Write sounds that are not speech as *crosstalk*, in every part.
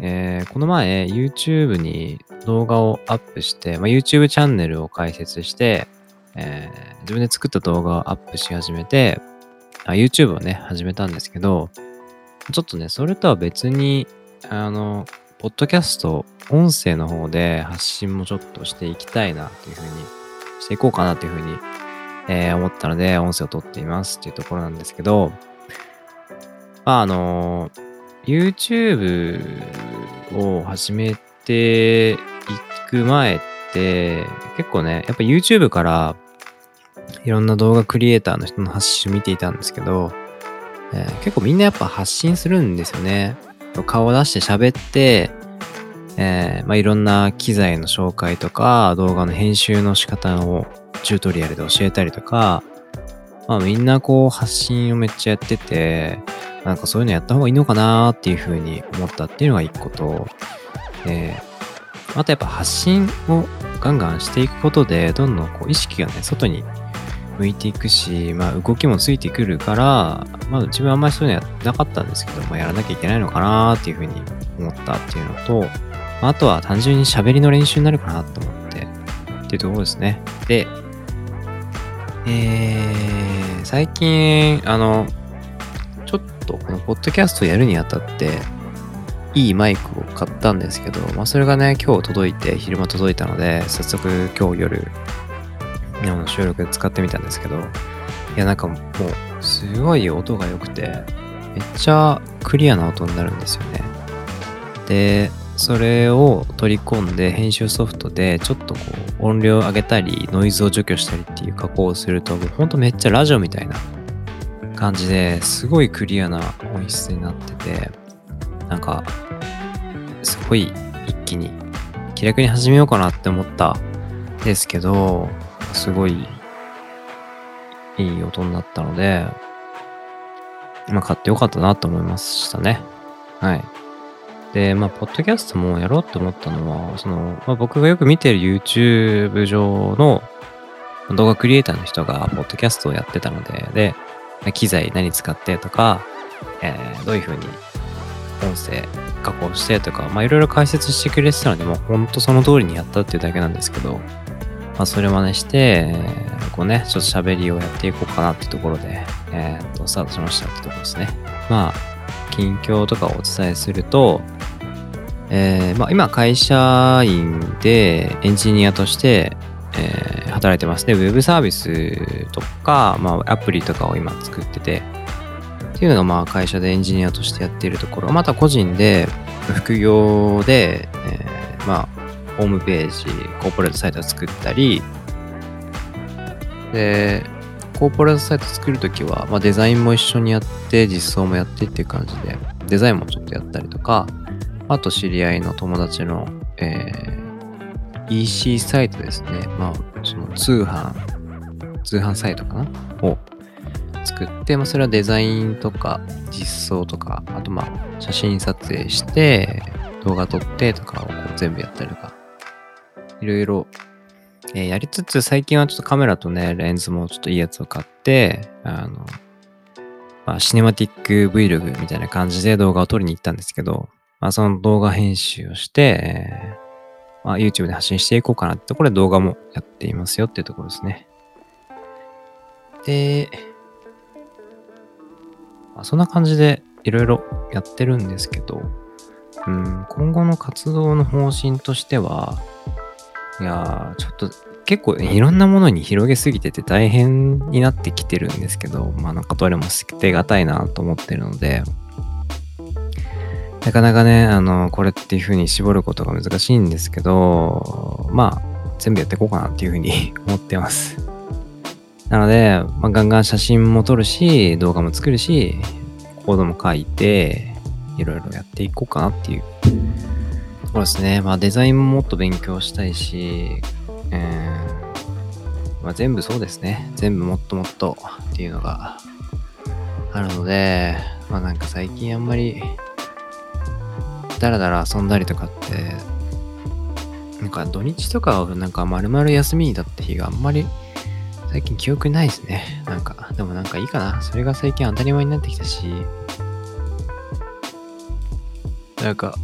えーこの前 YouTube に動画をアップして、まあ、YouTube チャンネルを開設して、えー自分で作った動画をアップし始めて、あ YouTube をね、始めたんですけど、ちょっとね、それとは別に、あの、ポッドキャスト、音声の方で発信もちょっとしていきたいなっていうふうに、していこうかなっていうふうに、えー思ったので、音声を撮っていますっていうところなんですけど、まあ、あの、YouTube を始めていく前って、結構ね、やっぱ YouTube からいろんな動画クリエイターの人の発信を見ていたんですけど、えー結構みんなやっぱ発信するんですよね。顔を出して喋って、えーまあ、いろんな機材の紹介とか、動画の編集の仕方をチュートリアルで教えたりとか、まあみんなこう発信をめっちゃやってて、なんかそういうのやった方がいいのかなーっていうふうに思ったっていうのが一個と、えー、あとやっぱ発信をガンガンしていくことで、どんどんこう意識がね、外に向いていくし、まあ動きもついてくるから、まあ自分はあんまりそういうのやってなかったんですけど、まあやらなきゃいけないのかなーっていうふうに思ったっていうのと、あとは単純に喋りの練習になるかなと思って、っていうところですね。で、えー、最近、あ、のポッドキャストやるにあたって、いいマイクを買ったんですけど、まあそれがね、今日届いて、昼間届いたので、早速今日夜、の収録で使ってみたんですけど、いやなんかもう、すごい音が良くて、めっちゃクリアな音になるんですよね。で、それを取り込んで編集ソフトでちょっとこう音量上げたりノイズを除去したりっていう加工をするともうほんとめっちゃラジオみたいな感じですごいクリアな音質になっててなんかすごい一気に気楽に始めようかなって思ったですけどすごいいい音になったのでまあ買ってよかったなと思いましたね。はい。で、まあ、ポッドキャストもやろうと思ったのは、その、まあ、僕がよく見てる YouTube 上の動画クリエイターの人が、ポッドキャストをやってたので、で、機材何使ってとか、えーどういう風に音声加工してとか、まあ、いろいろ解説してくれてたので、もうほんとその通りにやったっていうだけなんですけど、まあ、それ真似して、こうね、ちょっと喋りをやっていこうかなってところで、えーっと、スタートしましたってところですね。まあ、近況とかをお伝えすると、えーまあ、今会社員でエンジニアとして、え働いてますね。ウェブサービスとか、まあ、アプリとかを今作ってて、っていうのがまあ会社でエンジニアとしてやっているところ、また個人で副業で、えーまあ、ホームページ、コーポレートサイトを作ったり、で、コーポレートサイト作るときは、まあ、デザインも一緒にやって、実装もやってっていう感じで、デザインもちょっとやったりとか、あと知り合いの友達の、えー EC サイトですね。まあ、その通販、通販サイトかな？を作って、まあ、それはデザインとか実装とか、あとまあ、写真撮影して、動画撮ってとかをこう全部やったりとか、いろいろ、えーやりつつ、最近はちょっとカメラとね、レンズもちょっといいやつを買って、あの、まあ、シネマティック Vlog みたいな感じで動画を撮りに行ったんですけど、まあ、その動画編集をして、えーまあ、YouTube で発信していこうかなってところで動画もやっていますよっていうところですね。で、まあ、そんな感じでいろいろやってるんですけど、うん、今後の活動の方針としては、いやー、ちょっと結構いろんなものに広げすぎてて大変になってきてるんですけど、まあなんかどれも捨てがたいなと思ってるので、なかなかね、あの、これっていう風に絞ることが難しいんですけど、まあ、全部やっていこうかなっていう風に *laughs* 思ってます。なので、まあ、ガンガン写真も撮るし、動画も作るし、コードも書いて、いろいろやっていこうかなっていうところですね。まあ、デザインももっと勉強したいし、えーまあ、全部そうですね。全部もっともっとっていうのがあるので、まあなんか最近あんまり、だらだら遊んだりとかって、なんか土日とかはなんか丸々休みだった日があんまり最近記憶ないですね。なんか、でもなんかいいかな。それが最近当たり前になってきたし、なんか、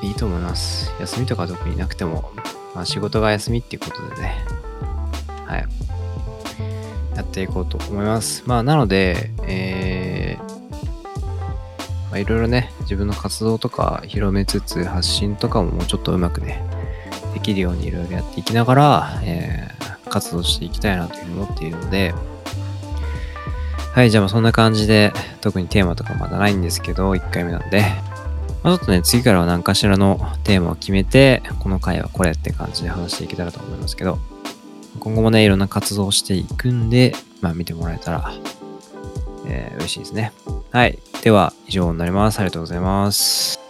いいと思います。休みとか特になくても、まあ仕事が休みっていうことでね、はい。やっていこうと思います。まあなので、えー、まあいろいろね、自分の活動とか広めつつ、発信とかももうちょっとうまくね、できるようにいろいろやっていきながら、えー、活動していきたいなというふうに思っているので、はい、じゃあまあそんな感じで、特にテーマとかまだないんですけど、1回目なんで、まあ、ちょっとね、次からは何かしらのテーマを決めて、この回はこれって感じで話していけたらと思いますけど、今後もね、いろんな活動をしていくんで、まあ見てもらえたら、えー嬉しいですね。はい。では、以上になります。ありがとうございます。